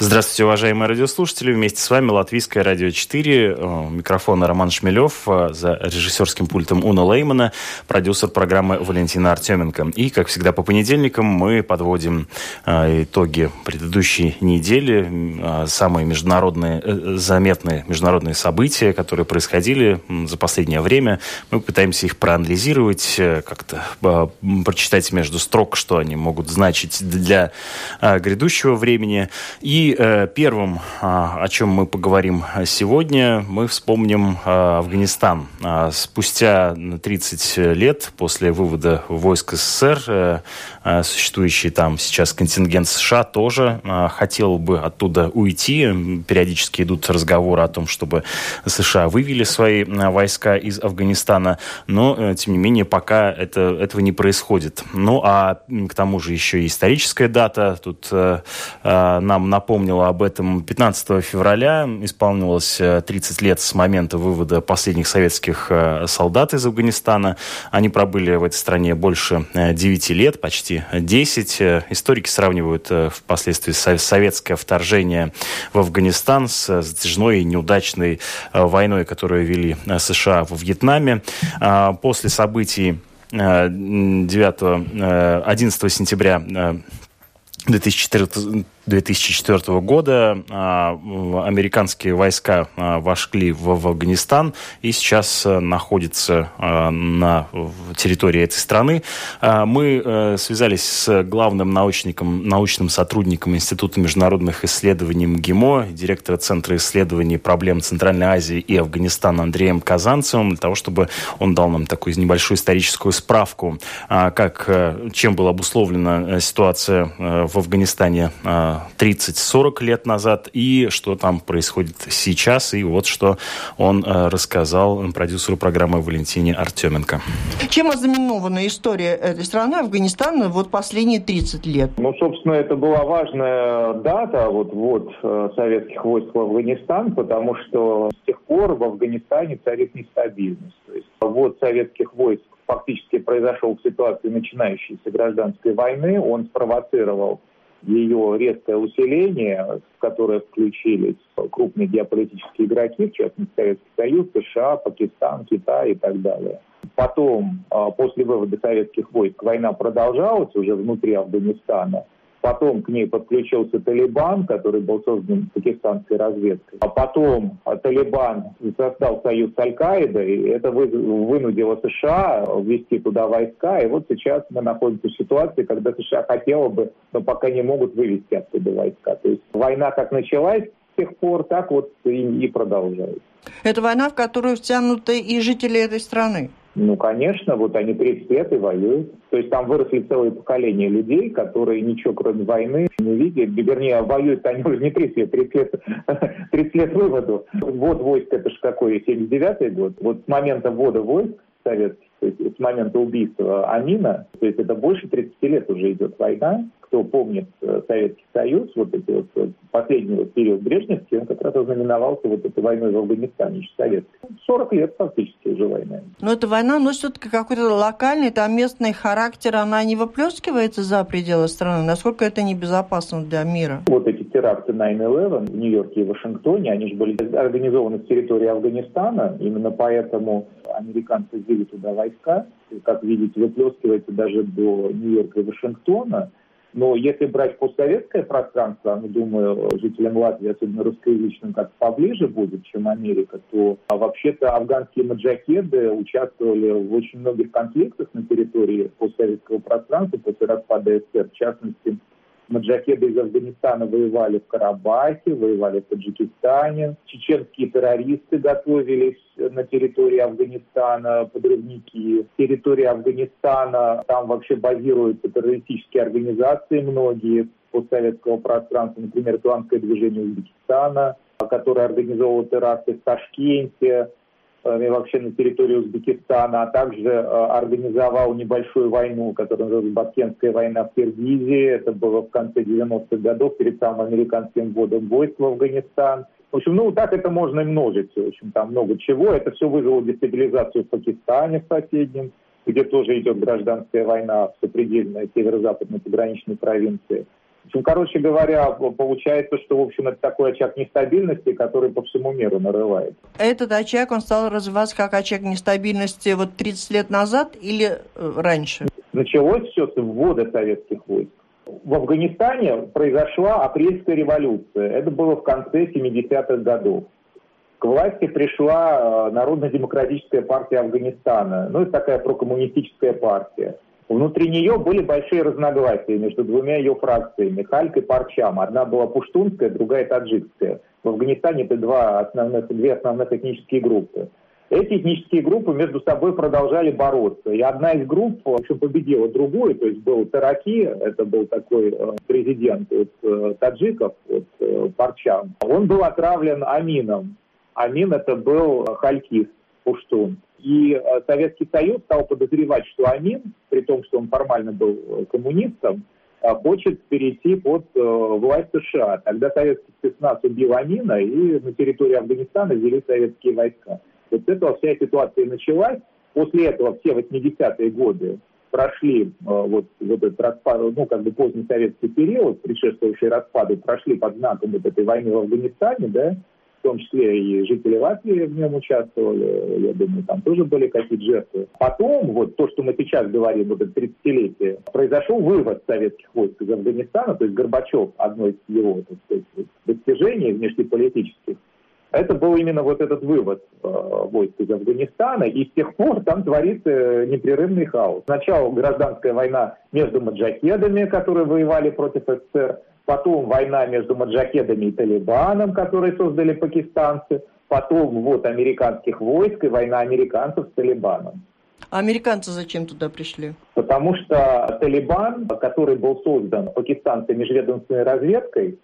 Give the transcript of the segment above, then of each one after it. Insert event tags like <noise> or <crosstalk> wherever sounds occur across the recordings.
Здравствуйте, уважаемые радиослушатели. Вместе с вами Латвийское радио 4. Микрофон Роман Шмелев. А, за режиссерским пультом Уна Леймана. Продюсер программы Валентина Артеменко. И, как всегда, по понедельникам мы подводим а, итоги предыдущей недели. Самые международные, э, заметные международные события, которые происходили за последнее время. Мы пытаемся их проанализировать, э, как-то прочитать между строк, что они могут значить для грядущего времени. И э, первым, а, о чем мы поговорим сегодня, мы вспомним а, Афганистан. А, спустя 30 лет после вывода войск СССР, э, существующий там сейчас контингент США тоже хотел бы оттуда уйти. Периодически идут разговоры о том, чтобы США вывели свои войска из Афганистана, но, э, тем не менее, пока это, этого не происходит. Ну, а к тому же еще и историческая дата. Тут э, нам напомнила об этом 15 февраля. Исполнилось 30 э, лет с момента вывода последних советских э, солдат из Афганистана. Они пробыли в этой стране больше 9 э, лет, почти 10. Историки сравнивают впоследствии советское вторжение в Афганистан с затяжной и неудачной войной, которую вели США во Вьетнаме. А после событий 9, 11 сентября 2014 2004 года а, американские войска а, вошли в, Афганистан и сейчас а, находятся на территории этой страны. Мы э, связались с главным научником, научным сотрудником Института международных исследований МГИМО, директора Центра исследований проблем Центральной Азии и Афганистана Андреем Казанцевым, для того, чтобы он дал нам такую небольшую историческую справку, как, э, чем была обусловлена э, ситуация в Афганистане 30-40 лет назад и что там происходит сейчас. И вот что он э, рассказал продюсеру программы Валентине Артеменко. Чем ознаменована история этой страны, Афганистана, вот последние 30 лет? Ну, собственно, это была важная дата, вот, вот э, советских войск в Афганистан, потому что с тех пор в Афганистане царит нестабильность. То есть вот советских войск фактически произошел в ситуации начинающейся гражданской войны, он спровоцировал ее резкое усиление, в которое включились крупные геополитические игроки, в частности Советский Союз, США, Пакистан, Китай и так далее. Потом, а, после вывода советских войск, война продолжалась уже внутри Афганистана – Потом к ней подключился Талибан, который был создан пакистанской разведкой. А потом а, Талибан создал союз с Аль-Каидой, и это вынудило США ввести туда войска. И вот сейчас мы находимся в ситуации, когда США хотела бы, но пока не могут вывести оттуда войска. То есть война как началась с тех пор, так вот и, и продолжается. Это война, в которую втянуты и жители этой страны. Ну, конечно, вот они 30 лет и воюют. То есть там выросли целые поколения людей, которые ничего кроме войны не видят. Вернее, воюют они уже не 30 лет, 30 лет, 30 лет выводу. Вот войск, это же какой, 79-й год. Вот с момента ввода войск советских, то есть с момента убийства Амина, то есть это больше 30 лет уже идет война, кто помнит э, Советский Союз, вот эти вот э, последний вот период Брежневский, он как раз ознаменовался вот этой войной в Афганистане, еще советской. 40 лет фактически уже война. Но эта война носит какой-то локальный, там местный характер, она не выплескивается за пределы страны. Насколько это небезопасно для мира? Вот эти теракты 9-11 в Нью-Йорке и Вашингтоне, они же были организованы с территории Афганистана, именно поэтому американцы ввели туда войска, как видите, выплескивается даже до Нью-Йорка и Вашингтона. Но если брать постсоветское пространство, ну, думаю, жителям Латвии, особенно русскоязычным, как поближе будет, чем Америка, то а вообще-то афганские маджахеды участвовали в очень многих конфликтах на территории постсоветского пространства после распада СССР. В частности, Маджахеды из Афганистана воевали в Карабахе, воевали в Таджикистане. Чеченские террористы готовились на территории Афганистана, подрывники. Территория Афганистана, там вообще базируются террористические организации многие постсоветского пространства, например, Исламское движение Узбекистана, которое организовывало теракты в Ташкенте, Э, и вообще на территории Узбекистана, а также э, организовал небольшую войну, которая называется Бакенская война в Киргизии. Это было в конце 90-х годов, перед самым американским вводом войск в Афганистан. В общем, ну так это можно и множить. В общем, там много чего. Это все вызвало дестабилизацию в Пакистане в соседнем, где тоже идет гражданская война в сопредельной северо-западной пограничной провинции. Общем, короче говоря, получается, что, в общем, это такой очаг нестабильности, который по всему миру нарывает. Этот очаг, он стал развиваться как очаг нестабильности вот 30 лет назад или э, раньше? Началось все с ввода советских войск. В Афганистане произошла апрельская революция. Это было в конце 70-х годов. К власти пришла э, Народно-демократическая партия Афганистана. Ну, это такая прокоммунистическая партия. Внутри нее были большие разногласия между двумя ее фракциями, Хальк и Парчам. Одна была пуштунская, другая таджикская. В Афганистане это два основных, две основных этнические группы. Эти этнические группы между собой продолжали бороться. И одна из групп общем, победила другую, то есть был Тараки, это был такой э, президент от э, таджиков, от э, Парчам. Он был отравлен Амином. Амин это был халькист, пуштун. И э, Советский Союз стал подозревать, что Амин, при том, что он формально был э, коммунистом, э, хочет перейти под власть США. Тогда советский спецназ убил Амина, и на территории Афганистана ввели советские войска. Вот с этого вся ситуация началась. После этого все 80-е годы прошли вот, вот этот распад, ну, как бы поздний советский период, предшествующий распаду, прошли под знаком вот этой войны в Афганистане, да, в том числе и жители Латвии в нем участвовали, я думаю, там тоже были какие-то жертвы. Потом, вот то, что мы сейчас говорим, вот это 30-летие, произошел вывод советских войск из Афганистана, то есть Горбачев, одно из его так сказать, достижений внешнеполитических, это был именно вот этот вывод э, войск из Афганистана, и с тех пор там творится непрерывный хаос. Сначала гражданская война между маджахедами, которые воевали против СССР, потом война между маджахедами и Талибаном, которые создали пакистанцы, потом вот американских войск и война американцев с Талибаном. А американцы зачем туда пришли? Потому что Талибан, который был создан пакистанской межведомственной разведкой,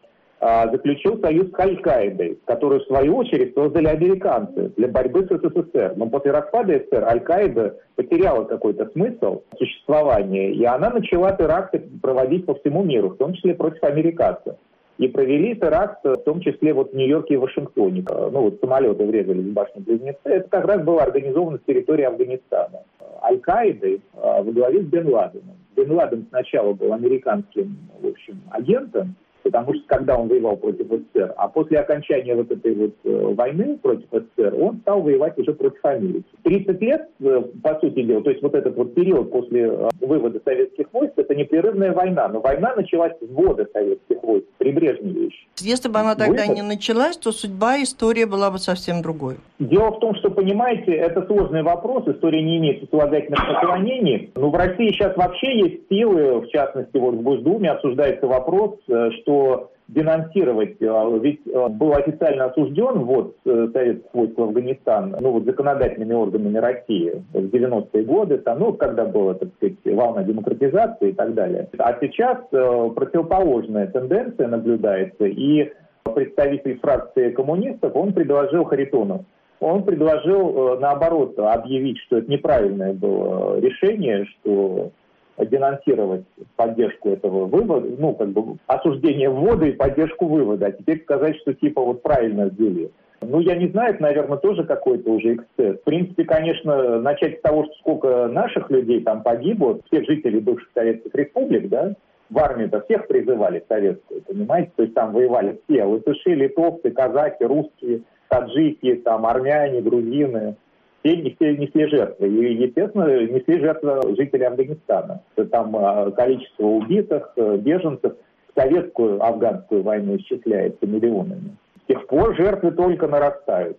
заключил союз с Аль-Каидой, которую в свою очередь создали американцы для борьбы с СССР. Но после распада СССР Аль-Каида потеряла какой-то смысл существования, и она начала теракты проводить по всему миру, в том числе против американцев. И провели теракт в том числе вот в Нью-Йорке и Вашингтоне. Ну вот самолеты врезались в башню Близнецы. Это как раз было организовано с территории Афганистана. Аль-Каидой а, во главе с Бен Ладеном. Бен Ладен сначала был американским, в общем, агентом, потому что когда он воевал против СССР, а после окончания вот этой вот э, войны против СССР, он стал воевать уже против Америки. 30 лет, э, по сути дела, то есть вот этот вот период после э, вывода советских войск, это непрерывная война, но война началась с ввода советских войск при Брежневе еще. Если бы она тогда Вывод... не началась, то судьба истории была бы совсем другой. Дело в том, что, понимаете, это сложный вопрос, история не имеет сослагательных наклонений, но в России сейчас вообще есть силы, в частности, вот в Госдуме обсуждается вопрос, что что денонсировать, э, ведь э, был официально осужден вот э, советских войск в Афганистан, ну вот законодательными органами России в 90-е годы, там, ну когда была, так сказать, волна демократизации и так далее. А сейчас противоположная тенденция наблюдается, и представитель фракции коммунистов, он предложил Харитонов, он предложил, наоборот, объявить, что это неправильное было решение, что денонсировать поддержку этого вывода, ну, как бы осуждение ввода и поддержку вывода, а теперь сказать, что типа вот правильно сделали. Ну, я не знаю, это, наверное, тоже какой-то уже эксцесс. В принципе, конечно, начать с того, что сколько наших людей там погибло, всех жителей бывших советских республик, да, в армию-то всех призывали советскую, понимаете? То есть там воевали все, латыши, литовцы, казахи, русские, таджики, там, армяне, грузины все несли, несли жертвы. И, естественно, несли жертвы жители Афганистана. Там а, количество убитых, э, беженцев советскую афганскую войну исчисляется миллионами. С тех пор жертвы только нарастают.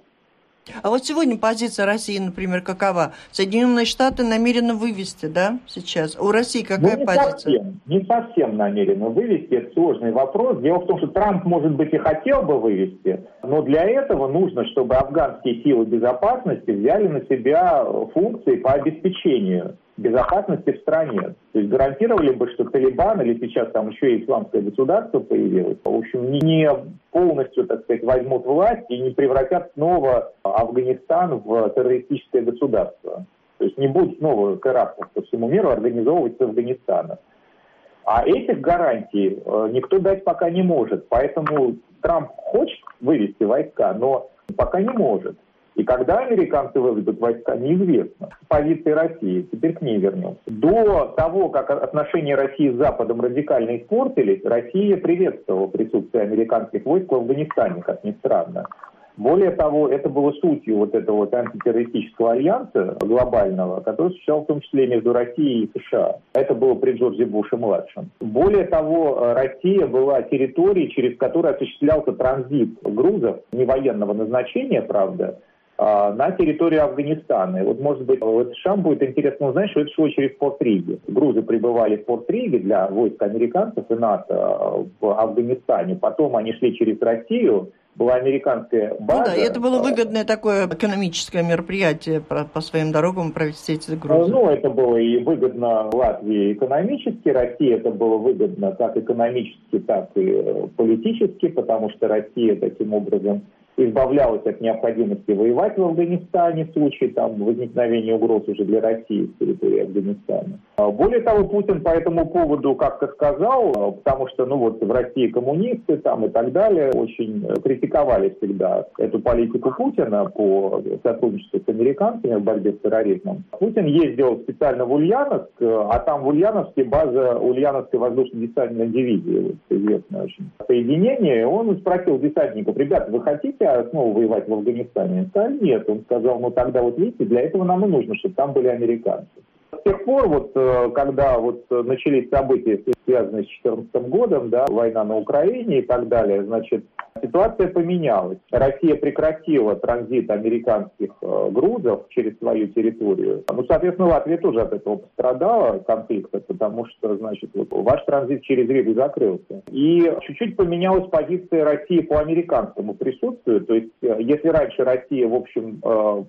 А вот сегодня позиция России, например, какова? Соединенные Штаты намерены вывести, да, сейчас? У России какая ну, не позиция? Совсем, не совсем намерены вывести, это сложный вопрос. Дело в том, что Трамп, может быть, и хотел бы вывести, но для этого нужно, чтобы афганские силы безопасности взяли на себя функции по обеспечению безопасности в стране. То есть гарантировали бы, что Талибан или сейчас там еще и исламское государство появилось, в общем, не полностью, так сказать, возьмут власть и не превратят снова Афганистан в террористическое государство. То есть не будет снова терактов по всему миру организовывать с Афганистана. А этих гарантий э, никто дать пока не может. Поэтому Трамп хочет вывести войска, но пока не может. И когда американцы выведут войска, неизвестно. Позиции России, теперь к ней вернемся. До того, как отношения России с Западом радикально испортились, Россия приветствовала присутствие американских войск в Афганистане, как ни странно. Более того, это было сутью вот этого вот антитеррористического альянса глобального, который существовал в том числе между Россией и США. Это было при Джордже Буше-младшем. Более того, Россия была территорией, через которую осуществлялся транзит грузов, не военного назначения, правда, на территорию Афганистана. И вот, может быть, в США будет интересно узнать, что это шло через Порт-Риги. Грузы прибывали в Порт-Риге для войск американцев и НАТО в Афганистане. Потом они шли через Россию, была американская база. Ну да, это было выгодное такое экономическое мероприятие по, по своим дорогам провести эти грузы. Ну, это было и выгодно Латвии экономически, России это было выгодно как экономически, так и политически, потому что Россия таким образом избавлялась от необходимости воевать в Афганистане в случае там, возникновения угроз уже для России с территории Афганистана. А более того, Путин по этому поводу как-то сказал, потому что ну вот в России коммунисты там и так далее очень критиковали всегда эту политику Путина по сотрудничеству с американцами в борьбе с терроризмом. Путин ездил специально в Ульяновск, а там в Ульяновске база Ульяновской воздушно-десантной дивизии, вот, известное очень соединение. Он спросил десантников, ребята, вы хотите хотя снова воевать в Афганистане? Да нет, он сказал, ну тогда вот видите, для этого нам и нужно, чтобы там были американцы. С тех пор, вот, э, когда вот начались события, связанные с 2014 годом, да, война на Украине и так далее, значит, ситуация поменялась. Россия прекратила транзит американских э, грузов через свою территорию. Ну, соответственно, Латвия тоже от этого пострадала, конфликта, потому что, значит, вот, ваш транзит через Ригу закрылся. И чуть-чуть поменялась позиция России по американскому присутствию. То есть, э, если раньше Россия, в общем,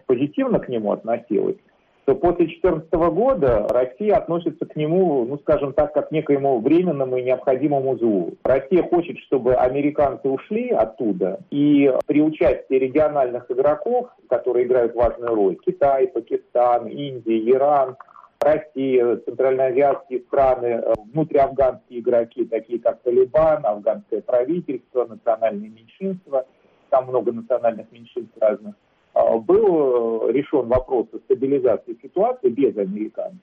позитивно к нему относилась, то после 2014 года Россия относится к нему, ну, скажем так, как к некоему временному и необходимому злу. Россия хочет, чтобы американцы ушли оттуда, и при участии региональных игроков, которые играют важную роль, Китай, Пакистан, Индия, Иран, Россия, центральноазиатские страны, внутриафганские игроки, такие как Талибан, афганское правительство, национальные меньшинства, там много национальных меньшинств разных, был решен вопрос о стабилизации ситуации без американцев.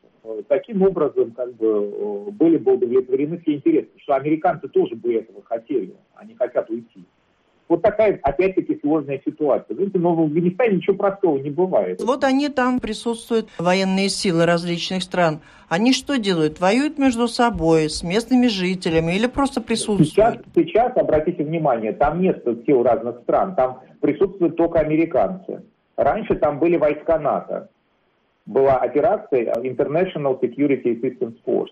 Таким образом, как бы, были бы удовлетворены все интересы, что американцы тоже бы этого хотели, они хотят уйти. Вот такая, опять-таки, сложная ситуация. Знаете, но в Афганистане ничего простого не бывает. Вот они там присутствуют, военные силы различных стран. Они что делают? Воюют между собой, с местными жителями или просто присутствуют? Сейчас, сейчас обратите внимание, там нет сил разных стран, там присутствуют только американцы. Раньше там были войска НАТО. Была операция International Security Assistance Force,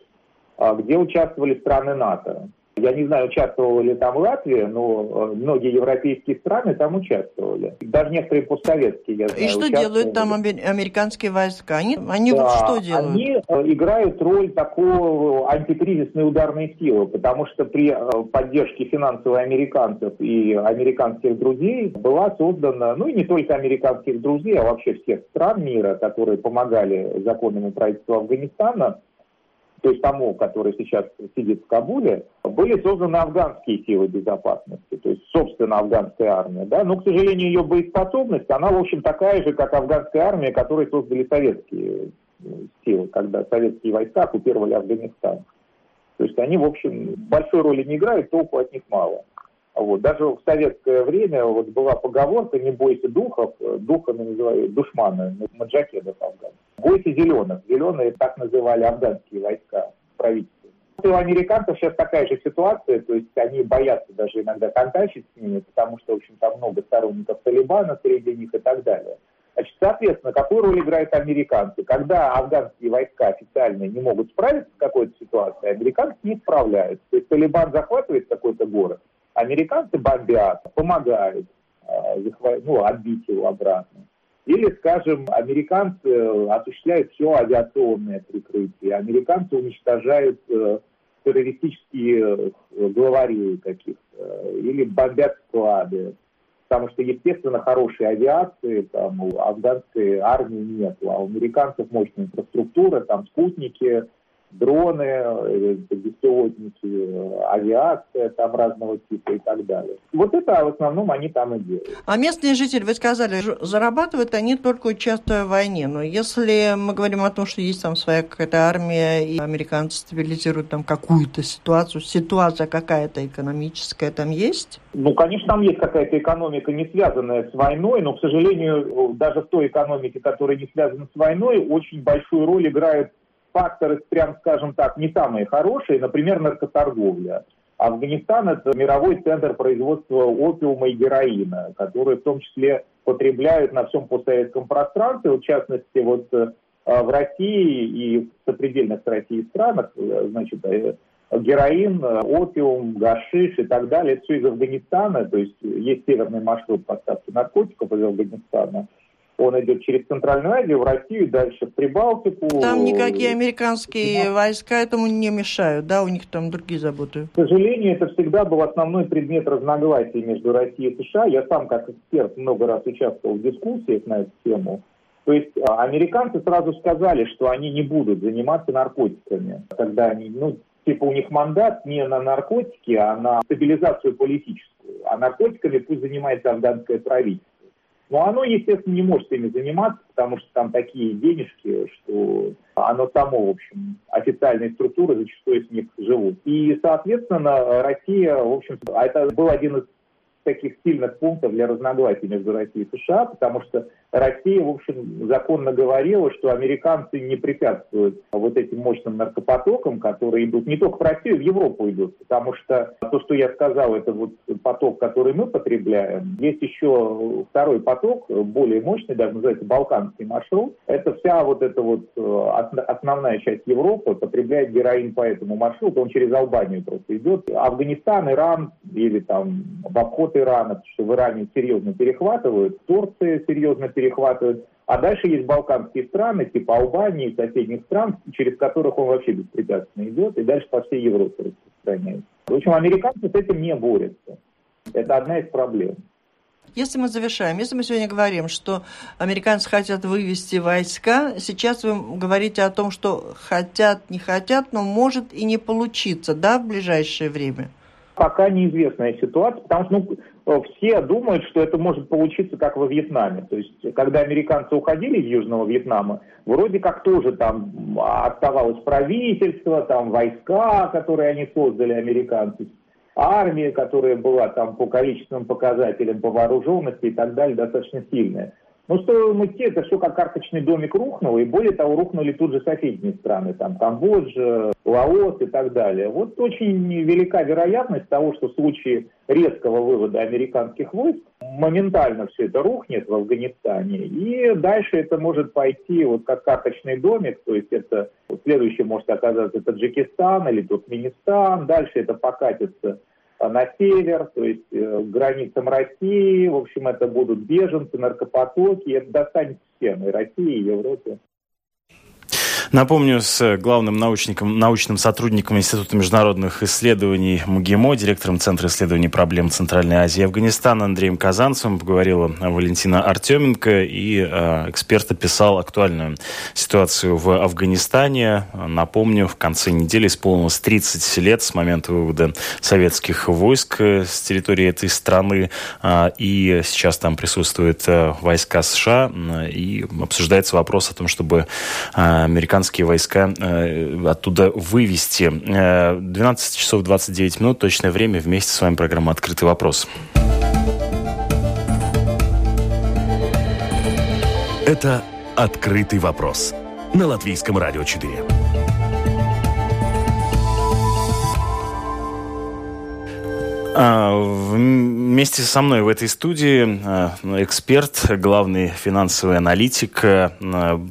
а, где участвовали страны НАТО. Я не знаю, участвовала ли там Латвия, но э, многие европейские страны там участвовали. Даже некоторые постсоветские, я знаю, И что делают там американские войска? Они, они да, что делают? Они э, играют роль такого антикризисной ударной силы, потому что при э, поддержке финансовой американцев и американских друзей была создана, ну и не только американских друзей, а вообще всех стран мира, которые помогали законному правительству Афганистана, то есть тому, который сейчас сидит в Кабуле, были созданы афганские силы безопасности, то есть, собственно, афганская армия. Да? Но, к сожалению, ее боеспособность, она, в общем, такая же, как афганская армия, которую создали советские э, силы, когда советские войска оккупировали Афганистан. То есть они, в общем, большой роли не играют, толку от них мало. Вот. Даже в советское время вот была поговорка «не бойся духов», духами называют душманы, маджахедов афганцев. «Бойся зеленых». Зеленые так называли афганские войска правительства. У американцев сейчас такая же ситуация, то есть они боятся даже иногда контактить с ними, потому что, в общем, там много сторонников Талибана среди них и так далее. Значит, соответственно, какую роль играют американцы? Когда афганские войска официально не могут справиться с какой-то ситуацией, американцы не справляются. То есть Талибан захватывает какой-то город, Американцы бомбят, помогают а, ну, отбить его обратно. Или, скажем, американцы осуществляют все авиационное прикрытие, американцы уничтожают э, террористические э, главари каких-то, или бомбят склады. Потому что, естественно, хорошей авиации там, у афганской армии нет, а у американцев мощная инфраструктура, там спутники, дроны, э, беспилотники, авиация там разного типа и так далее. Вот это в основном они там и делают. А местные жители, вы сказали, зарабатывают они только участвуя в войне. Но если мы говорим о том, что есть там своя какая-то армия, и американцы стабилизируют там какую-то ситуацию, ситуация какая-то экономическая там есть? Ну, конечно, там есть какая-то экономика, не связанная с войной, но, к сожалению, даже в той экономике, которая не связана с войной, очень большую роль играют факторы, прям скажем так, не самые хорошие, например, наркоторговля. Афганистан – это мировой центр производства опиума и героина, которые в том числе потребляют на всем постсоветском пространстве, в частности, вот э, в России и в сопредельных с Россией странах, э, значит, э, героин, опиум, гашиш и так далее, все из Афганистана, то есть есть северный маршрут поставки наркотиков из Афганистана – он идет через Центральную Азию, в Россию, дальше в Прибалтику. Там никакие американские да. войска этому не мешают, да? У них там другие заботы. К сожалению, это всегда был основной предмет разногласий между Россией и США. Я сам, как эксперт, много раз участвовал в дискуссиях на эту тему. То есть а, американцы сразу сказали, что они не будут заниматься наркотиками, когда они, ну, типа у них мандат не на наркотики, а на стабилизацию политическую. А наркотиками пусть занимается афганское правительство. Но оно, естественно, не может ими заниматься, потому что там такие денежки, что оно само, в общем, официальные структуры зачастую с них живут. И, соответственно, Россия, в общем, а это был один из таких сильных пунктов для разногласий между Россией и США, потому что Россия, в общем, законно говорила, что американцы не препятствуют вот этим мощным наркопотокам, которые идут не только в Россию, в Европу идут, потому что то, что я сказал, это вот поток, который мы потребляем. Есть еще второй поток, более мощный, даже называется Балканский маршрут. Это вся вот эта вот э, основная часть Европы потребляет героин по этому маршруту, он через Албанию просто идет. Афганистан, Иран или там в обход Ирана, что в Иране серьезно перехватывают, Турция серьезно перехватывает. А дальше есть балканские страны, типа Албании и соседних стран, через которых он вообще беспрепятственно идет, и дальше по всей Европе распространяется. В общем, американцы с этим не борются. Это одна из проблем. Если мы завершаем, если мы сегодня говорим, что американцы хотят вывести войска, сейчас вы говорите о том, что хотят, не хотят, но может и не получиться, да, в ближайшее время? Пока неизвестная ситуация, потому что ну, все думают, что это может получиться как во Вьетнаме. То есть, когда американцы уходили из Южного Вьетнама, вроде как тоже там оставалось правительство, там войска, которые они создали, американцы, армия, которая была там по количественным показателям, по вооруженности и так далее, достаточно сильная. Но стоило идти, это все как карточный домик рухнуло, и более того, рухнули тут же соседние страны, там Камбоджа, Лаос и так далее. Вот очень велика вероятность того, что в случае резкого вывода американских войск моментально все это рухнет в Афганистане, и дальше это может пойти вот как карточный домик, то есть это следующий может оказаться Таджикистан или Туркменистан, дальше это покатится на север, то есть э, к границам России. В общем, это будут беженцы, наркопотоки. Это достанет всем, и России, и Европе. Напомню, с главным научником, научным сотрудником Института международных исследований МГИМО, директором Центра исследований проблем Центральной Азии и Афганистана Андреем Казанцевым поговорила Валентина Артеменко, и э, эксперт описал актуальную ситуацию в Афганистане. Напомню, в конце недели исполнилось 30 лет с момента вывода советских войск с территории этой страны, э, и сейчас там присутствуют э, войска США, и обсуждается вопрос о том, чтобы э, американцы американские войска э, оттуда вывести. 12 э, часов 29 минут, точное время. Вместе с вами программа «Открытый вопрос». Это «Открытый вопрос» на Латвийском радио 4. Вместе со мной в этой студии а, эксперт, главный финансовый аналитик а,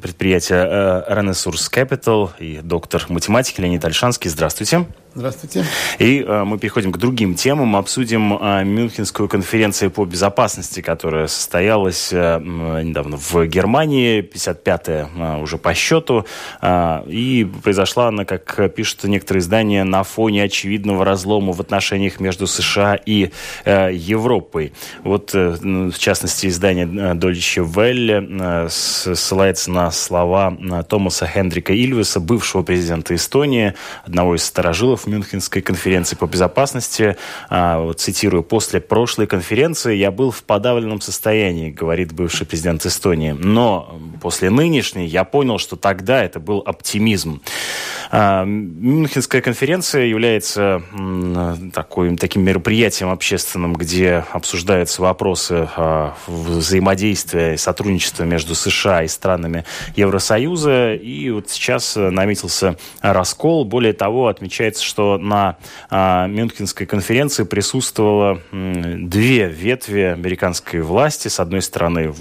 предприятия Renaissance Capital и доктор математики Леонид Альшанский. Здравствуйте. Здравствуйте. И э, мы переходим к другим темам. Обсудим э, Мюнхенскую конференцию по безопасности, которая состоялась э, недавно в Германии, 55-я э, уже по счету. Э, и произошла она, как пишут некоторые издания, на фоне очевидного разлома в отношениях между США и э, Европой. Вот, э, в частности, издание э, Deutsche Welle э, ссылается на слова э, Томаса Хендрика Ильвеса, бывшего президента Эстонии, одного из сторожилов в Мюнхенской конференции по безопасности. А, вот, цитирую, «После прошлой конференции я был в подавленном состоянии», говорит бывший президент Эстонии. «Но после нынешней я понял, что тогда это был оптимизм». А, Мюнхенская конференция является такой, таким мероприятием общественным, где обсуждаются вопросы а, взаимодействия и сотрудничества между США и странами Евросоюза. И вот сейчас наметился раскол. Более того, отмечается, что на а, Мюнхенской конференции присутствовало две ветви американской власти. С одной стороны,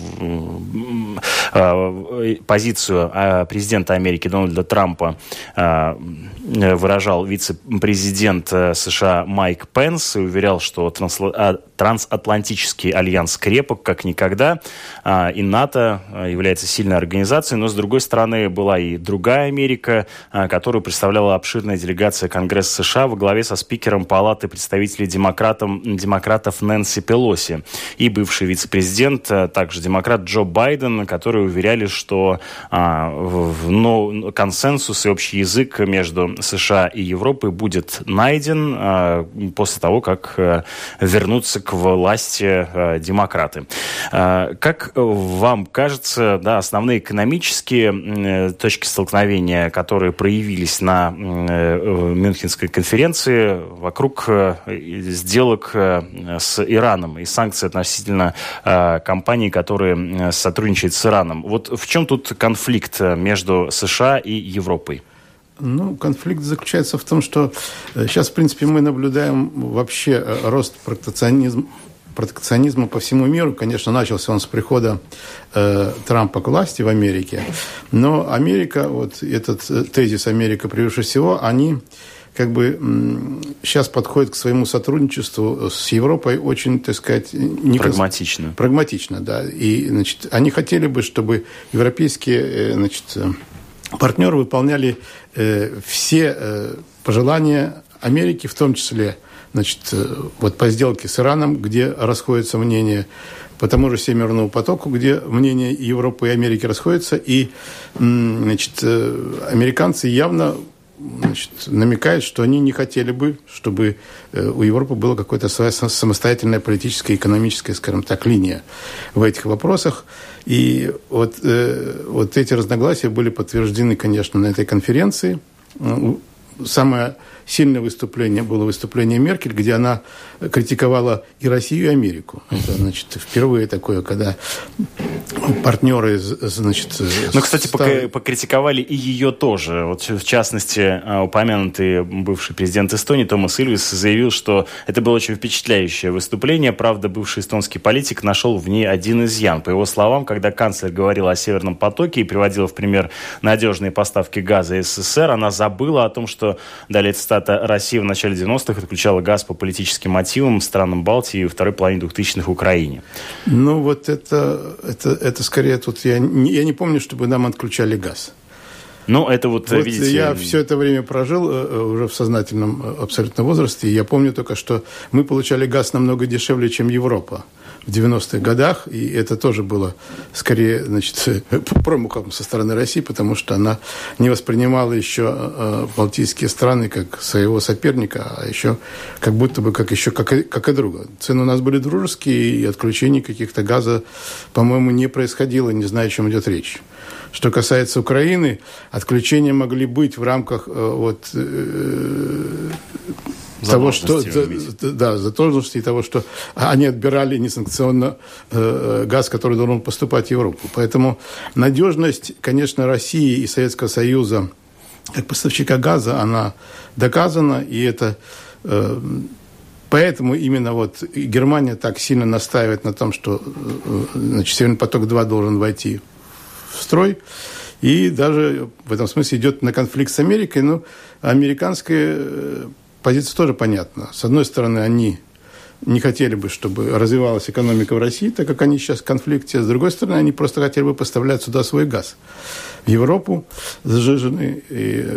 а, позицию президента Америки Дональда Трампа а, выражал вице-президент э, США Майк Пенс и уверял, что. А, трансатлантический альянс крепок как никогда, а, и НАТО а, является сильной организацией, но с другой стороны была и другая Америка, которую представляла обширная делегация Конгресса США во главе со спикером Палаты представителей демократов Нэнси Пелоси и бывший вице-президент, также демократ Джо Байден, которые уверяли, что но консенсус и общий язык между США и Европой будет найден после того, как вернутся к власти э, демократы. Э, как вам кажется, да, основные экономические э, точки столкновения, которые проявились на Мюнхенской конференции вокруг сделок с Ираном и санкций относительно компаний, которые сотрудничают с Ираном. Вот в чем тут конфликт между США и Европой? Ну, конфликт заключается в том, что сейчас, э, в принципе, мы наблюдаем вообще э, рост протекционизма, протекционизма по всему миру. Конечно, начался он с прихода э, Трампа к власти в Америке. Но Америка, вот этот э, тезис «Америка превыше всего», они как бы сейчас подходят к своему сотрудничеству с Европой очень, так сказать, не прагматично. Прагматично, да. И, значит, они хотели бы, чтобы европейские, значит, партнеры выполняли э, все э, пожелания Америки, в том числе значит, э, вот по сделке с Ираном, где расходятся мнения, по тому же Северному потоку, где мнения Европы и Америки расходятся, и значит, э, американцы явно значит, намекают, что они не хотели бы, чтобы э, у Европы была какая-то своя самостоятельная политическая, экономическая, скажем так, линия в этих вопросах. И вот, э, вот эти разногласия были подтверждены, конечно, на этой конференции. Самое сильное выступление было выступление Меркель, где она критиковала и Россию, и Америку. Это, значит, впервые такое, когда партнеры, значит... Ну, кстати, стали... покритиковали и ее тоже. Вот, в частности, а, упомянутый бывший президент Эстонии Томас Ильвис заявил, что это было очень впечатляющее выступление. Правда, бывший эстонский политик нашел в ней один изъян. По его словам, когда канцлер говорил о Северном потоке и приводила в пример надежные поставки газа из СССР, она забыла о том, что, далее цитата, Россия в начале 90-х отключала газ по политическим мотивам странам Балтии и второй половине 2000-х Украине. Ну, вот это, это, это скорее тут... Я не, я не помню, чтобы нам отключали газ. Ну, это вот, вот видите... Я все это время прожил э, э, уже в сознательном э, абсолютно возрасте, и я помню только, что мы получали газ намного дешевле, чем Европа в 90-х годах, и это тоже было скорее значит, <laughs> промахом со стороны России, потому что она не воспринимала еще э, балтийские страны как своего соперника, а еще как будто бы как еще как и, как и друга. Цены у нас были дружеские, и отключений каких-то газа, по-моему, не происходило, не знаю, о чем идет речь. Что касается Украины, отключения могли быть в рамках э, вот, э, того, что да, задолженности и того, что они отбирали несанкционно э, газ, который должен поступать в Европу. Поэтому надежность, конечно, России и Советского Союза как поставщика газа, она доказана, и это э, Поэтому именно вот Германия так сильно настаивает на том, что э, значит, Северный поток-2 должен войти в строй. И даже в этом смысле идет на конфликт с Америкой. Но американское позиция тоже понятна. С одной стороны, они не хотели бы, чтобы развивалась экономика в России, так как они сейчас в конфликте. С другой стороны, они просто хотели бы поставлять сюда свой газ. В Европу зажиженный,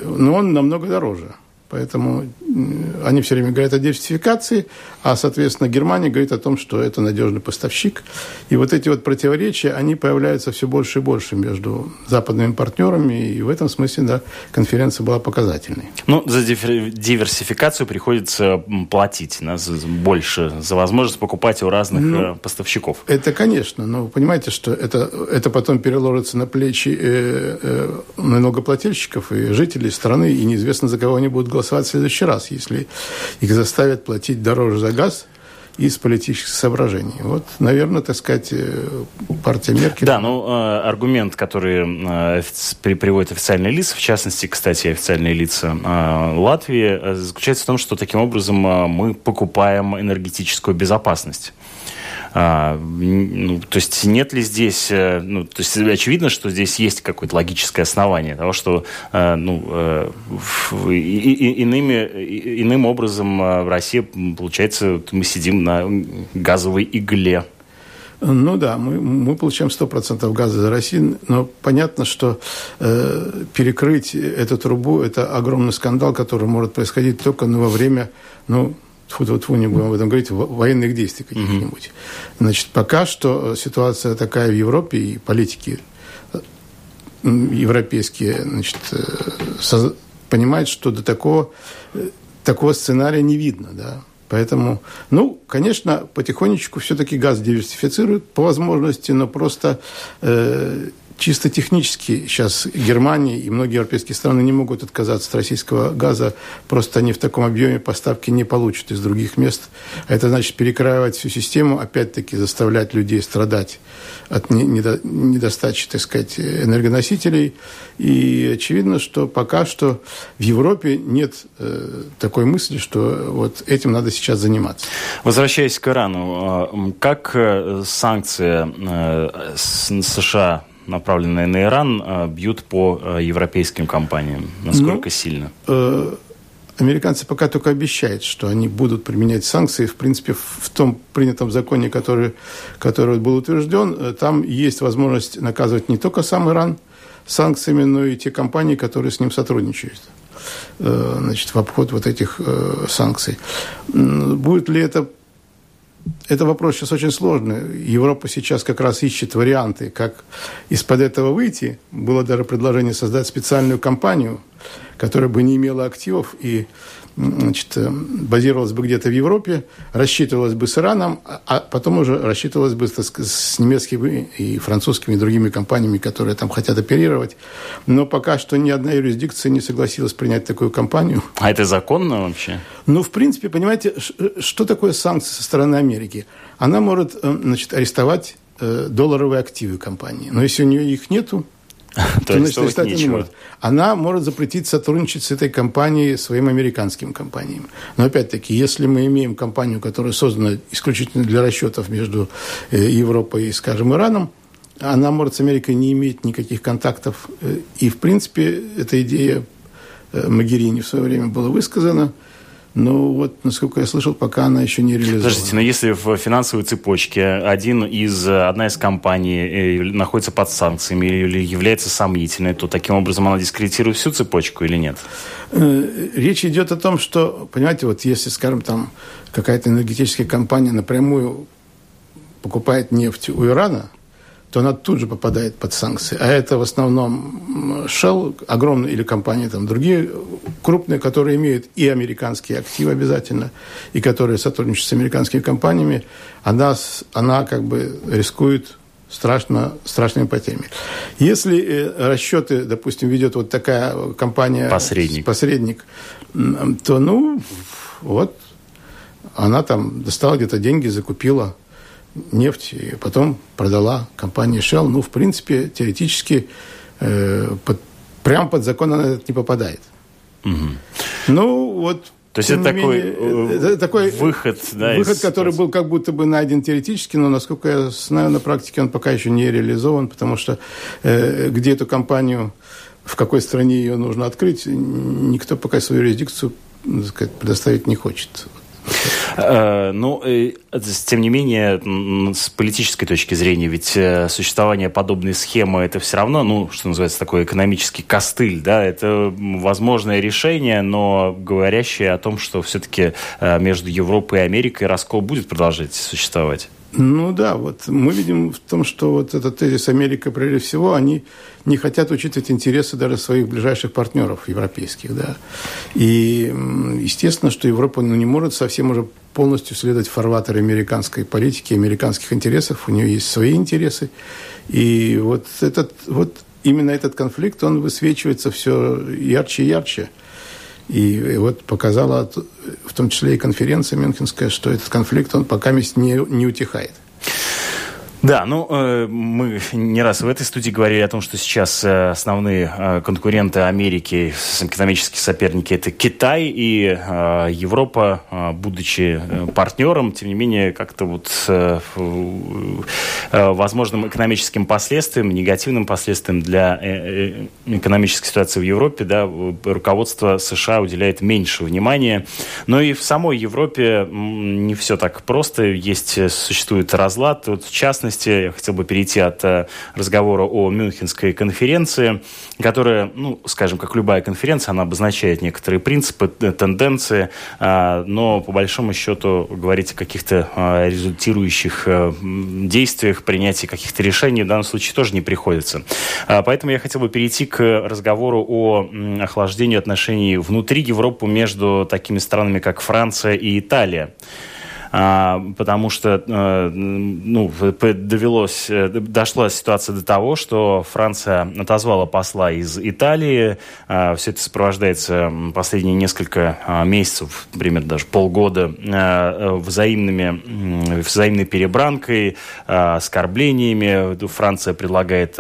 но он намного дороже. Поэтому они все время говорят о диверсификации, а, соответственно, Германия говорит о том, что это надежный поставщик. И вот эти вот противоречия, они появляются все больше и больше между западными партнерами, и в этом смысле, да, конференция была показательной. Ну, за диверсификацию приходится платить да, больше, за возможность покупать у разных ну, э, поставщиков. Это, конечно, но вы понимаете, что это, это потом переложится на плечи э, э, налогоплательщиков и жителей страны, и неизвестно, за кого они будут голосовать голосовать в следующий раз, если их заставят платить дороже за газ из политических соображений. Вот, наверное, так сказать, э, партия Меркель... Да, ну, э, аргумент, который э, приводит официальные лица, в частности, кстати, официальные лица Латвии, заключается в том, что таким образом мы покупаем энергетическую безопасность. А, ну, то есть нет ли здесь, э, ну, то есть очевидно, что здесь есть какое-то логическое основание того, что э, ну, э, и, и, иными, иным образом в России, получается, мы сидим на газовой игле. Ну да, мы, мы получаем 100% газа за Россию, но понятно, что э, перекрыть эту трубу – это огромный скандал, который может происходить только ну, во время ну, тьфу -тьфу -тьфу, не будем об этом говорить, военных действий каких-нибудь. Значит, пока что ситуация такая в Европе, и политики э, европейские значит, э, понимают, что до такого, э, такого сценария не видно. Да? Поэтому, ну, конечно, потихонечку все-таки газ диверсифицируют по возможности, но просто э, чисто технически сейчас Германия и многие европейские страны не могут отказаться от российского газа, просто они в таком объеме поставки не получат из других мест. А это значит перекраивать всю систему, опять-таки заставлять людей страдать от недостачи, так сказать, энергоносителей. И очевидно, что пока что в Европе нет э, такой мысли, что вот этим надо сейчас заниматься. Возвращаясь к Ирану, э, как э, санкции США направленные на Иран, а, бьют по а, европейским компаниям? Насколько ну, сильно? Э, американцы пока только обещают, что они будут применять санкции. В принципе, в том принятом законе, который, который был утвержден, э, там есть возможность наказывать не только сам Иран санкциями, но и те компании, которые с ним сотрудничают э, значит, в обход вот этих э, санкций. Будет ли это это вопрос сейчас очень сложный. Европа сейчас как раз ищет варианты, как из-под этого выйти. Было даже предложение создать специальную компанию, которая бы не имела активов и значит, э, базировалась бы где-то в Европе, рассчитывалась бы с Ираном, а, а потом уже рассчитывалась бы с немецкими и французскими и другими компаниями, которые там хотят оперировать. Но пока что ни одна юрисдикция не согласилась принять такую компанию. А это законно вообще? Ну, в принципе, понимаете, э, что такое санкции со стороны Америки? Она может э, значит, арестовать долларовые активы компании. Но если у нее их нету, <laughs> то есть арестовать не может. Она может запретить сотрудничать с этой компанией своим американским компаниям. Но опять-таки, если мы имеем компанию, которая создана исключительно для расчетов между э, Европой и, скажем, Ираном, она может с Америкой не иметь никаких контактов. Э, и, в принципе, эта идея э, Магерини в свое время была высказана – ну, вот, насколько я слышал, пока она еще не реализована. Подождите, но если в финансовой цепочке один из, одна из компаний э, находится под санкциями или является сомнительной, то таким образом она дискредитирует всю цепочку или нет? Э, речь идет о том, что, понимаете, вот если, скажем, там какая-то энергетическая компания напрямую покупает нефть у Ирана – то она тут же попадает под санкции. А это в основном Shell, огромные или компании, там другие крупные, которые имеют и американские активы обязательно, и которые сотрудничают с американскими компаниями, она, она как бы рискует страшно, страшными потерями. Если э, расчеты, допустим, ведет вот такая компания... Посредник. Посредник, то, ну, вот, она там достала где-то деньги, закупила нефть и потом продала компании Shell. Ну, в принципе, теоретически э, под, прямо под закон она не попадает. Угу. Ну, вот то есть это такой, менее, э, это такой выход, да, выход, из... который был как будто бы найден теоретически, но, насколько я знаю, на практике он пока еще не реализован, потому что э, где эту компанию, в какой стране ее нужно открыть, никто пока свою юрисдикцию сказать, предоставить не хочет. Э, ну, тем не менее, с политической точки зрения, ведь э, существование подобной схемы это все равно, ну, что называется, такой экономический костыль, да, это возможное решение, но говорящее о том, что все-таки э, между Европой и Америкой раскол будет продолжать существовать. Ну да, вот мы видим в том, что вот этот тезис Америка, прежде всего, они не хотят учитывать интересы даже своих ближайших партнеров европейских, да. И естественно, что Европа ну, не может совсем уже полностью следовать фарватеру американской политики, американских интересов. У нее есть свои интересы. И вот этот, вот именно этот конфликт, он высвечивается все ярче и ярче. И вот показала, в том числе и конференция Мюнхенская, что этот конфликт, он пока не, не утихает. Да, ну, э, мы не раз в этой студии говорили о том, что сейчас э, основные э, конкуренты Америки, экономические соперники, это Китай и э, Европа, э, будучи э, партнером, тем не менее, как-то вот э, э, возможным экономическим последствиям, негативным последствиям для э, э, экономической ситуации в Европе, да, руководство США уделяет меньше внимания. Но и в самой Европе не все так просто, есть, существует разлад, вот, в частности, частности, я хотел бы перейти от э, разговора о Мюнхенской конференции, которая, ну, скажем, как любая конференция, она обозначает некоторые принципы, э, тенденции, а, но по большому счету говорить о каких-то а, результирующих э, действиях, принятии каких-то решений в данном случае тоже не приходится. А, поэтому я хотел бы перейти к разговору о охлаждении отношений внутри Европы между такими странами, как Франция и Италия. А, потому что э, ну, довелось, э, дошла ситуация до того, что Франция отозвала посла из Италии. А, Все это сопровождается последние несколько а, месяцев, примерно даже полгода, взаимными, взаимной перебранкой, оскорблениями. Франция предлагает,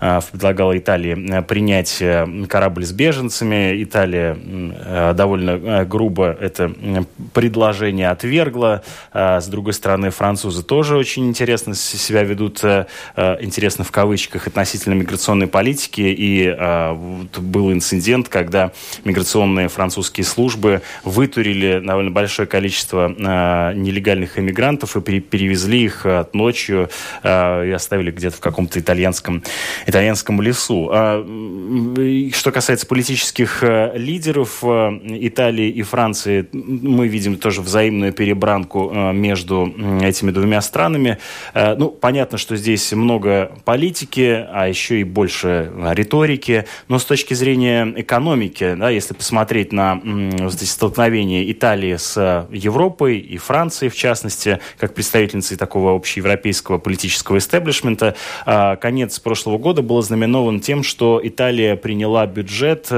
предлагала Италии принять корабль с беженцами. Италия довольно грубо это предложение отвергла. А, с другой стороны, французы тоже очень интересно себя ведут, э, э, интересно в кавычках, относительно миграционной политики. И а, был инцидент, когда миграционные французские службы вытурили довольно большое количество а, нелегальных иммигрантов и перевезли их ночью и оставили где-то в каком-то итальянском, итальянском лесу. Что касается политических э, лидеров Италии и Франции, мы видим тоже взаимную перебранку динамику э, между этими двумя странами. Э, ну, понятно, что здесь много политики, а еще и больше риторики, но с точки зрения экономики, да, если посмотреть на здесь столкновение Италии с Европой и Францией, в частности, как представительницы такого общеевропейского политического истеблишмента, э, конец прошлого года был ознаменован тем, что Италия приняла бюджет,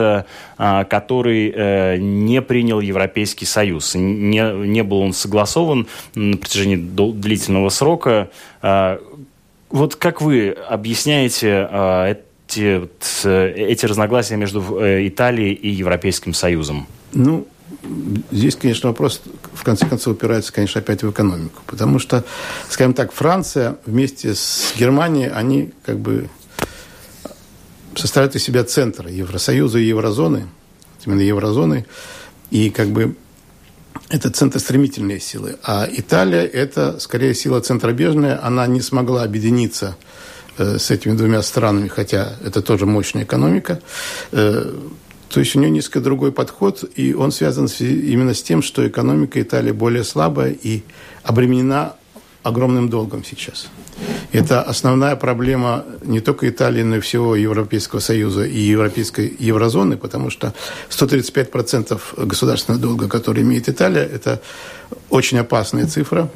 который не принял Европейский Союз. Не, не был он согласован реализован на протяжении длительного срока. А, вот как вы объясняете а, эти, эти разногласия между э, Италией и Европейским Союзом? Ну, здесь, конечно, вопрос в конце концов упирается, конечно, опять в экономику. Потому что, скажем так, Франция вместе с Германией, они как бы составляют из себя центр Евросоюза и Еврозоны, именно Еврозоны, и как бы это центростремительные силы. А Италия – это скорее сила центробежная. Она не смогла объединиться э, с этими двумя странами, хотя это тоже мощная экономика. Э, то есть у нее несколько другой подход, и он связан именно с тем, что экономика Италии более слабая и обременена огромным долгом сейчас. Это основная проблема не только Италии, но и всего Европейского Союза и Европейской еврозоны, потому что 135% государственного долга, который имеет Италия, это очень опасная цифра,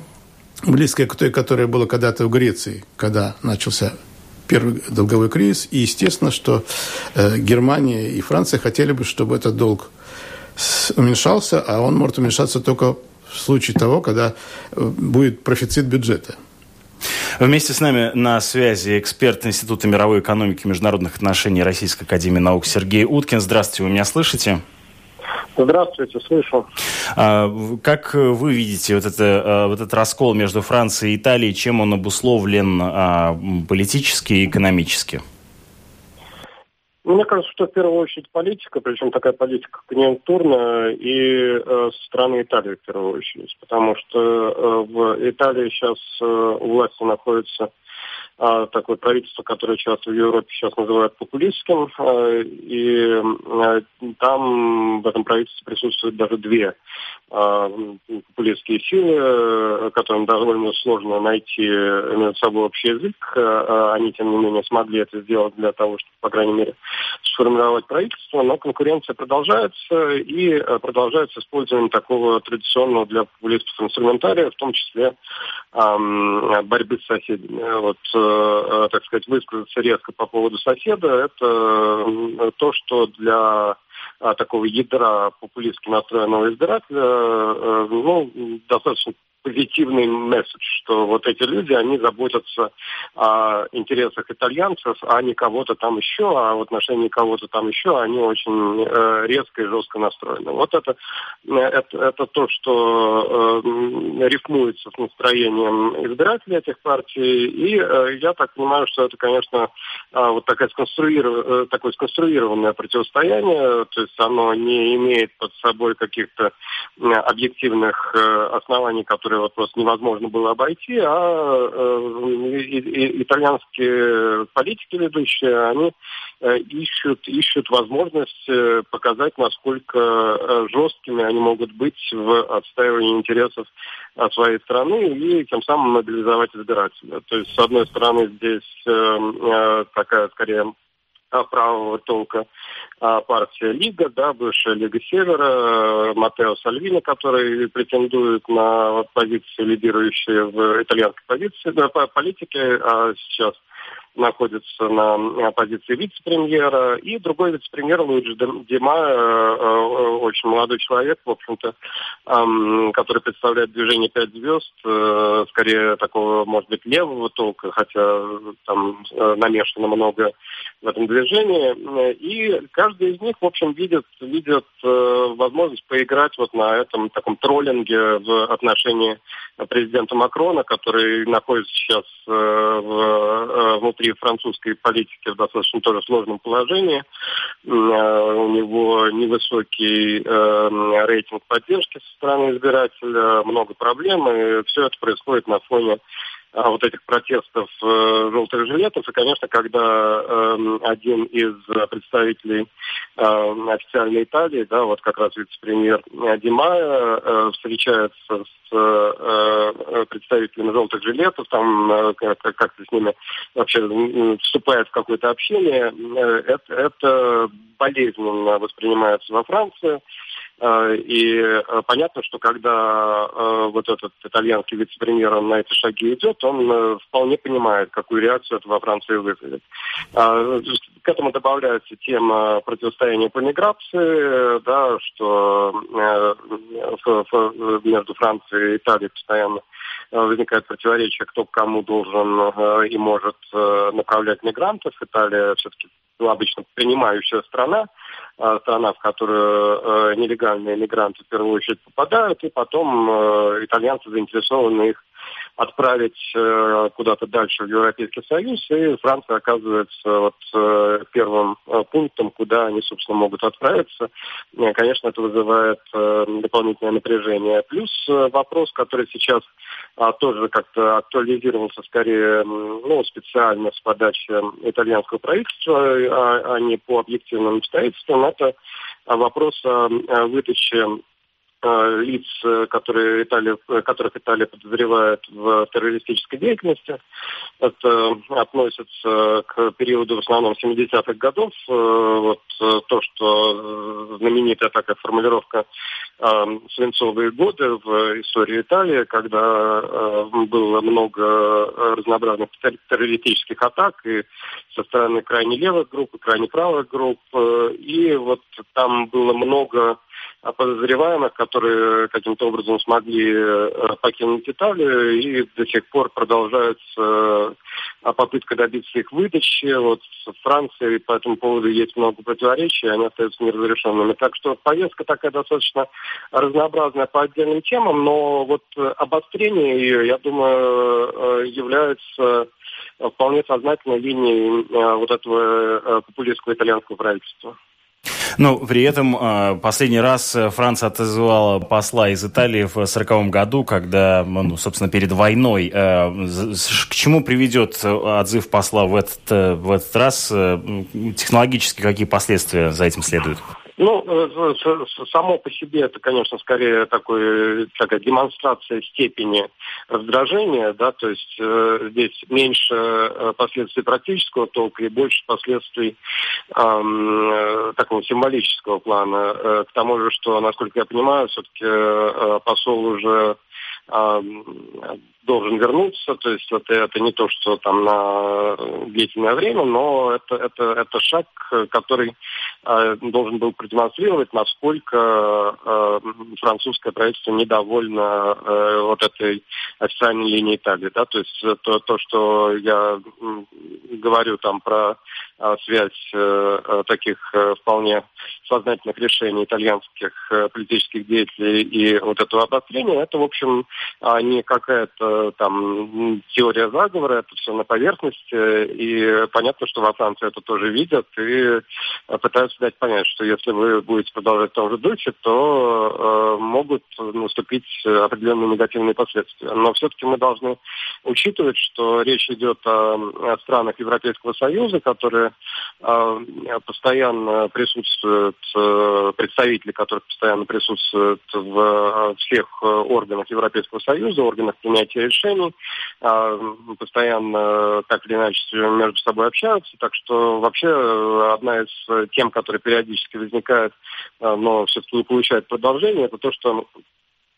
близкая к той, которая была когда-то в Греции, когда начался первый долговой кризис. И естественно, что э, Германия и Франция хотели бы, чтобы этот долг уменьшался, а он может уменьшаться только в случае того, когда э, будет профицит бюджета. Вместе с нами на связи эксперт Института мировой экономики и международных отношений Российской Академии Наук Сергей Уткин. Здравствуйте, вы меня слышите? Здравствуйте, слышу. А, как вы видите вот, это, а, вот этот раскол между Францией и Италией, чем он обусловлен а, политически и экономически? Мне кажется, что в первую очередь политика, причем такая политика конъюнктурная и э, со стороны Италии в первую очередь, потому что э, в Италии сейчас э, у власти находится такое правительство, которое часто в Европе сейчас называют популистским, а, и а, там в этом правительстве присутствуют даже две популистские силы, которым довольно сложно найти между собой общий язык. Они, тем не менее, смогли это сделать для того, чтобы, по крайней мере, сформировать правительство, но конкуренция продолжается, и продолжается использование такого традиционного для популистов инструментария, в том числе борьбы с соседями. Вот Э, так сказать, высказаться резко по поводу соседа, это то, что для а, такого ядра популистски настроенного избирателя э, ну, достаточно позитивный месседж, что вот эти люди, они заботятся о интересах итальянцев, а не кого-то там еще, а в отношении кого-то там еще они очень э, резко и жестко настроены. Вот это, это, это то, что э, рифмуется с настроением избирателей этих партий, и э, я так понимаю, что это, конечно, э, вот такая сконструиров... Э, такое сконструированное противостояние, то есть оно не имеет под собой каких-то э, объективных э, оснований, которые которые вот просто невозможно было обойти, а э, итальянские политики ведущие, они э, ищут, ищут возможность э, показать, насколько э, жесткими они могут быть в отстаивании интересов своей страны и тем самым мобилизовать избирателя. То есть, с одной стороны, здесь э, э, такая, скорее, правого толка а, партия Лига, да, бывшая Лига Севера, э, Матео Сальвини, который претендует на позиции, лидирующие в итальянской позиции, да, политике, а сейчас находится на позиции вице-премьера, и другой вице-премьер Луиджи Дима, э, э, очень молодой человек, в общем-то, который представляет движение «Пять звезд», э, скорее такого, может быть, левого толка, хотя там намешано много в этом движении. И каждый из них, в общем, видит, видит возможность поиграть вот на этом таком троллинге в отношении президента Макрона, который находится сейчас в, внутри внутри французской политики в достаточно тоже сложном положении. Э, у него невысокий э, рейтинг поддержки со стороны избирателя, много проблем, и все это происходит на фоне вот этих протестов э, желтых жилетов. И, конечно, когда э, один из представителей э, официальной Италии, да, вот как раз вице-премьер Димая, э, встречается с э, представителями желтых жилетов, там э, как-то с ними вообще вступает в какое-то общение, э, это, это болезненно воспринимается во Франции. Э, и э, понятно, что когда э, вот этот итальянский вице-премьер на эти шаги идет, он вполне понимает, какую реакцию это во Франции вызовет. К этому добавляется тема противостояния по миграции, да, что между Францией и Италией постоянно возникает противоречие, кто кому должен и может направлять мигрантов. Италия все-таки обычно принимающая страна, страна, в которую э, нелегальные мигранты в первую очередь попадают, и потом э, итальянцы заинтересованы их отправить э, куда-то дальше в Европейский Союз, и Франция оказывается вот э, первым э, пунктом, куда они, собственно, могут отправиться. Конечно, это вызывает дополнительное напряжение. Плюс вопрос, который сейчас а, тоже как-то актуализировался скорее ну, специально с подачи итальянского правительства, а, а не по объективным обстоятельствам, это вопрос о выдаче Э, лиц, э, которые Италия, э, которых Италия подозревает в террористической деятельности. Это относится к периоду в основном 70-х годов. Вот то, что знаменитая такая формулировка «свинцовые годы» в истории Италии, когда было много разнообразных террористических атак и со стороны крайне левых групп, и крайне правых групп. И вот там было много подозреваемых, которые каким-то образом смогли э, покинуть Италию, и до сих пор продолжается э, попытка добиться их выдачи. Вот в Франции по этому поводу есть много противоречий, они остаются неразрешенными. Так что повестка такая достаточно разнообразная по отдельным темам, но вот обострение ее, я думаю, э, является вполне сознательной линией вот этого популистского итальянского правительства. Но при этом а, последний раз Франция отозвала посла из Италии в 1940 году, когда, ну, собственно, перед войной. А, к чему приведет отзыв посла в этот, в этот раз? Технологически какие последствия за этим следуют? Ну, э, само по себе это, конечно, скорее такой, такая демонстрация степени раздражения, да, то есть э, здесь меньше э, последствий практического толка и больше последствий э, такого символического плана. Э, к тому же, что, насколько я понимаю, все-таки э, посол уже должен вернуться, то есть это, это не то, что там на длительное время, но это, это, это шаг, который э, должен был продемонстрировать, насколько э, французское правительство недовольно э, вот этой официальной линии Италии, да, то есть то, то что я говорю там про э, связь э, таких э, вполне сознательных решений итальянских э, политических деятелей и вот этого обострения, это, в общем, а не какая-то там теория заговора, это все на поверхности, и понятно, что во Франции это тоже видят и пытаются дать понять, что если вы будете продолжать в том же духе, то э, могут наступить определенные негативные последствия. Но все-таки мы должны учитывать, что речь идет о, о странах Европейского Союза, которые э, постоянно присутствуют, э, представители которых постоянно присутствуют в э, всех органах Европейского Союза, органах принятия решений, а, постоянно так или иначе между собой общаются. Так что вообще э, одна из тем, которая периодически возникает, э, но все-таки не получает продолжения, это то, что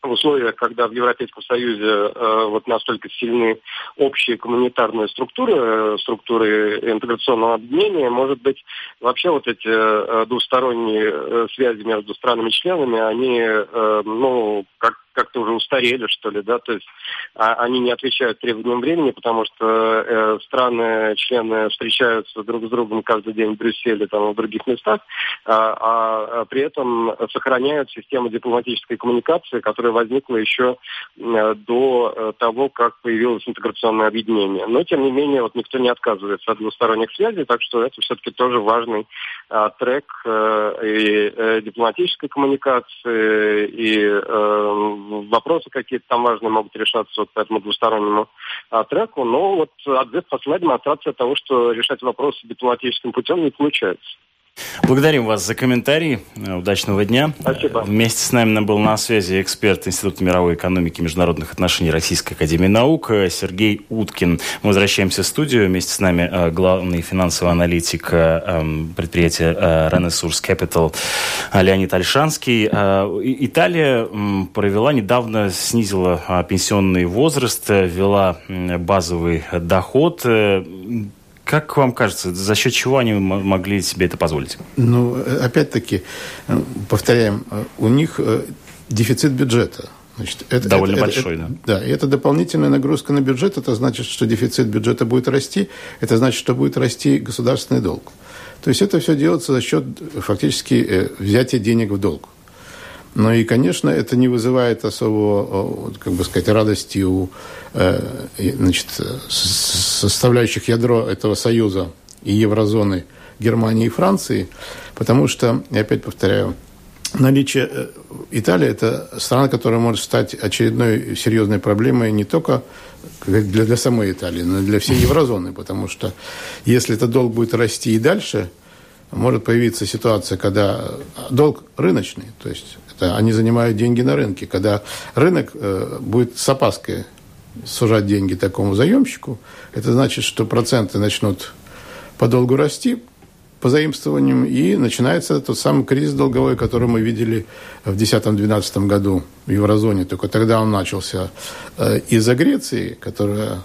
в условиях, когда в Европейском Союзе э, вот настолько сильны общие коммунитарные структуры, э, структуры интеграционного объединения, может быть, вообще вот эти э, двусторонние э, связи между странами-членами, они, э, ну, как как-то уже устарели, что ли, да, то есть а, они не отвечают требованиям времени, потому что э, страны, члены встречаются друг с другом каждый день в Брюсселе, там, в других местах, а, а, а при этом сохраняют систему дипломатической коммуникации, которая возникла еще до э, того, как появилось интеграционное объединение. Но, тем не менее, вот никто не отказывается от двусторонних связей, так что это все-таки тоже важный э, трек э, и э, дипломатической коммуникации, и э, вопросы какие-то там важные могут решаться вот по этому двустороннему а, треку, но вот ответ посла демонстрация того, что решать вопросы дипломатическим путем не получается. Благодарим вас за комментарий. Удачного дня. Спасибо. Вместе с нами был на связи эксперт Института мировой экономики и международных отношений Российской Академии Наук Сергей Уткин. Мы возвращаемся в студию. Вместе с нами э, главный финансовый аналитик э, эм, предприятия э, Renaissance Capital Леонид Альшанский. Италия провела недавно, снизила пенсионный возраст, ввела базовый доход. Как вам кажется, за счет чего они могли себе это позволить? Ну, опять-таки, э, повторяем, э, у них э, дефицит бюджета. Значит, это, Довольно это, большой, это, да. Да, и это дополнительная нагрузка на бюджет. Это значит, что дефицит бюджета будет расти. Это значит, что будет расти государственный долг. То есть это все делается за счет фактически взятия денег в долг. Ну и, конечно, это не вызывает особого, как бы сказать, радости у э, значит, составляющих ядро этого союза и еврозоны Германии и Франции, потому что, я опять повторяю, наличие э, Италии – это страна, которая может стать очередной серьезной проблемой не только для, для самой Италии, но и для всей еврозоны, потому что если этот долг будет расти и дальше, может появиться ситуация, когда долг рыночный, то есть это они занимают деньги на рынке. Когда рынок э, будет с опаской сужать деньги такому заемщику, это значит, что проценты начнут подолгу расти по заимствованиям, и начинается тот самый кризис долговой, который мы видели в 2010-2012 году в еврозоне. Только тогда он начался э, из-за Греции, которая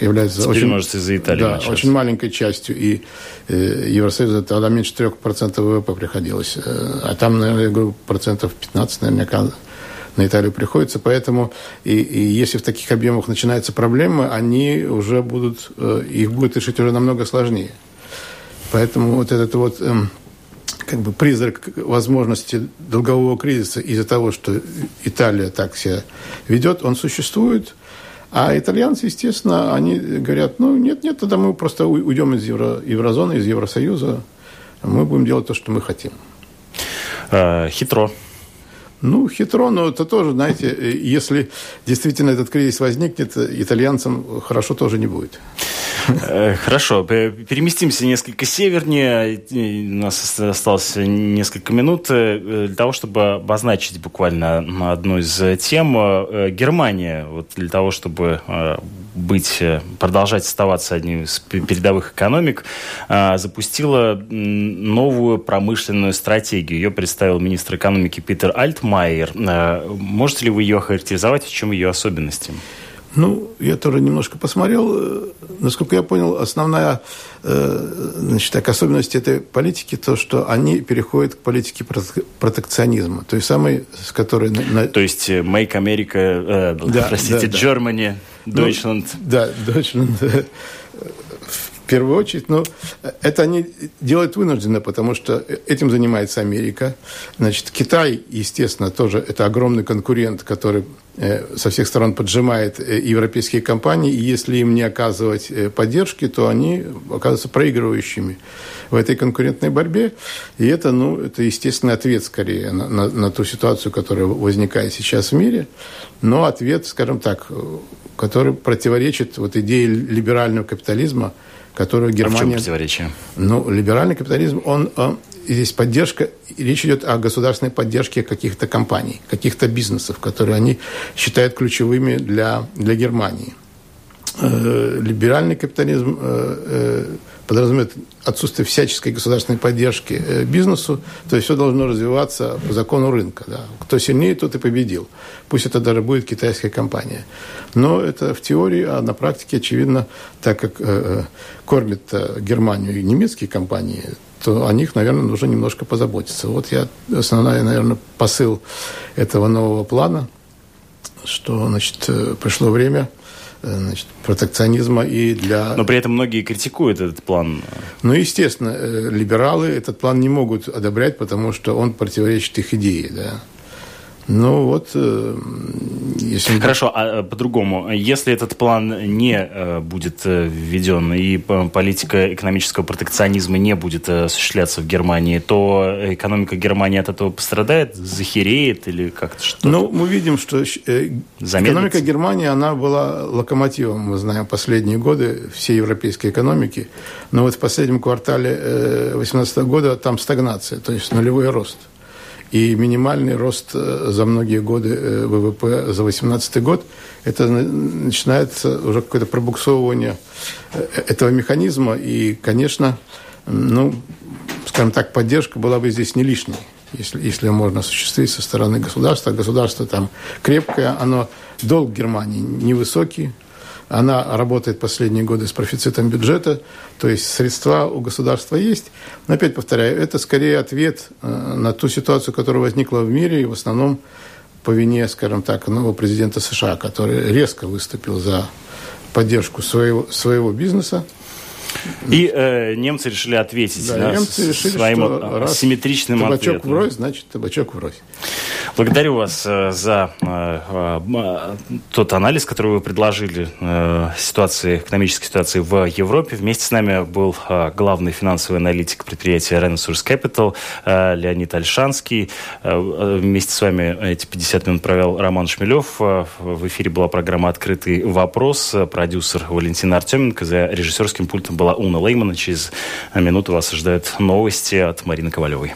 является Теперь, очень, может, из-за Италии да, очень маленькой частью. И э, Евросоюз тогда меньше 3% ВВП приходилось. Э, а там, наверное, я говорю, процентов 15 наверняка на Италию приходится. Поэтому и, и если в таких объемах начинаются проблемы, они уже будут, э, их будет решить уже намного сложнее. Поэтому вот этот вот э, как бы призрак возможности долгового кризиса из-за того, что Италия так себя ведет, он существует – А итальянцы, естественно, они говорят, ну, нет, нет, тогда мы просто уйдем из евро, еврозоны, из Евросоюза, мы будем делать то, что мы хотим. Э, хитро. Ну, хитро, но это тоже, знаете, если действительно этот кризис возникнет, итальянцам хорошо тоже не будет. Э, хорошо, переместимся несколько севернее. У нас осталось несколько минут э, для того, чтобы обозначить буквально одну из тем. Э, Германия, вот для того, чтобы быть, продолжать оставаться одним из передовых экономик, запустила новую промышленную стратегию. Ее представил министр экономики Питер Альтмайер. Можете ли вы ее охарактеризовать? В чем ее особенности? Ну, я тоже немножко посмотрел. Э, насколько я понял, основная э, значит, так, особенность этой политики то, что они переходят к политике протекционизма. То есть самой, с которой... На... То есть э, Make America, э, да, <laughs> простите, да, да. Germany, Deutschland. Ну, да, Deutschland <laughs> первую очередь, но это они делают вынужденно, потому что этим занимается Америка. Значит, Китай, естественно, тоже это огромный конкурент, который э, со всех сторон поджимает э, европейские компании, и если им не оказывать э, поддержки, то они оказываются проигрывающими в этой конкурентной борьбе. И это, ну, это естественный ответ скорее на, на, на ту ситуацию, которая возникает сейчас в мире. Но ответ, скажем так, который противоречит вот идее либерального капитализма, которую Германия... А в чем противоречие? Ну, либеральный капитализм, он, он здесь поддержка, речь идет о государственной поддержке каких-то компаний, каких-то бизнесов, которые они считают ключевыми для, для Германии. Э, либеральный капитализм э, э, подразумевает отсутствие всяческой государственной поддержки э, бизнесу, то есть все должно развиваться по закону рынка. Да. Кто сильнее, тот и победил. Пусть это даже будет китайская компания. Но это в теории, а на практике, очевидно, так как э, э кормят э, Германию и немецкие компании, то о них, наверное, нужно немножко позаботиться. Вот я основной, наверное, посыл этого нового плана, что, значит, пришло время – значит, протекционизма и для... Но при этом многие критикуют этот план. Ну, естественно, э, либералы этот план не могут одобрять, потому что он противоречит их идее, да. Ну вот, э, если... Хорошо, а э, по-другому. Если этот план не э, будет введен и политика экономического протекционизма не будет осуществляться в Германии, то экономика Германии от этого пострадает, захереет или как-то что-то? Ну, мы видим, что экономика Германии, она была локомотивом, мы знаем, последние годы всей европейской экономики. Но вот в последнем квартале 2018 года там стагнация, то есть нулевой рост. И минимальный рост э, за многие годы э, ВВП за 2018 год, это начинается уже какое-то пробуксовывание э, этого механизма. И, конечно, ну, скажем так, поддержка была бы здесь не лишней если, если можно осуществить со стороны государства. Государство там крепкое, оно долг Германии невысокий, она работает последние годы с профицитом бюджета, то есть средства у государства есть. Но опять повторяю, это скорее ответ э, на ту ситуацию, которая возникла в мире, и в основном по вине, скажем так, нового президента США, который резко выступил за поддержку своего, своего бизнеса. И э, немцы решили ответить да, да, немцы решили, своим что симметричным табачок ответом. врозь, значит табачок врозь. Благодарю вас э, за э, э, тот анализ, который вы предложили ситуации, экономической ситуации в Европе. Вместе с нами был главный финансовый аналитик предприятия Renaissance Capital Леонид Альшанский. Вместе с вами эти 50 минут провел Роман Шмелев. В эфире была программа «Открытый вопрос». Продюсер Валентина Артеменко. За режиссерским пультом была Уна Леймана. Через минуту вас ожидают новости от Марины Ковалевой.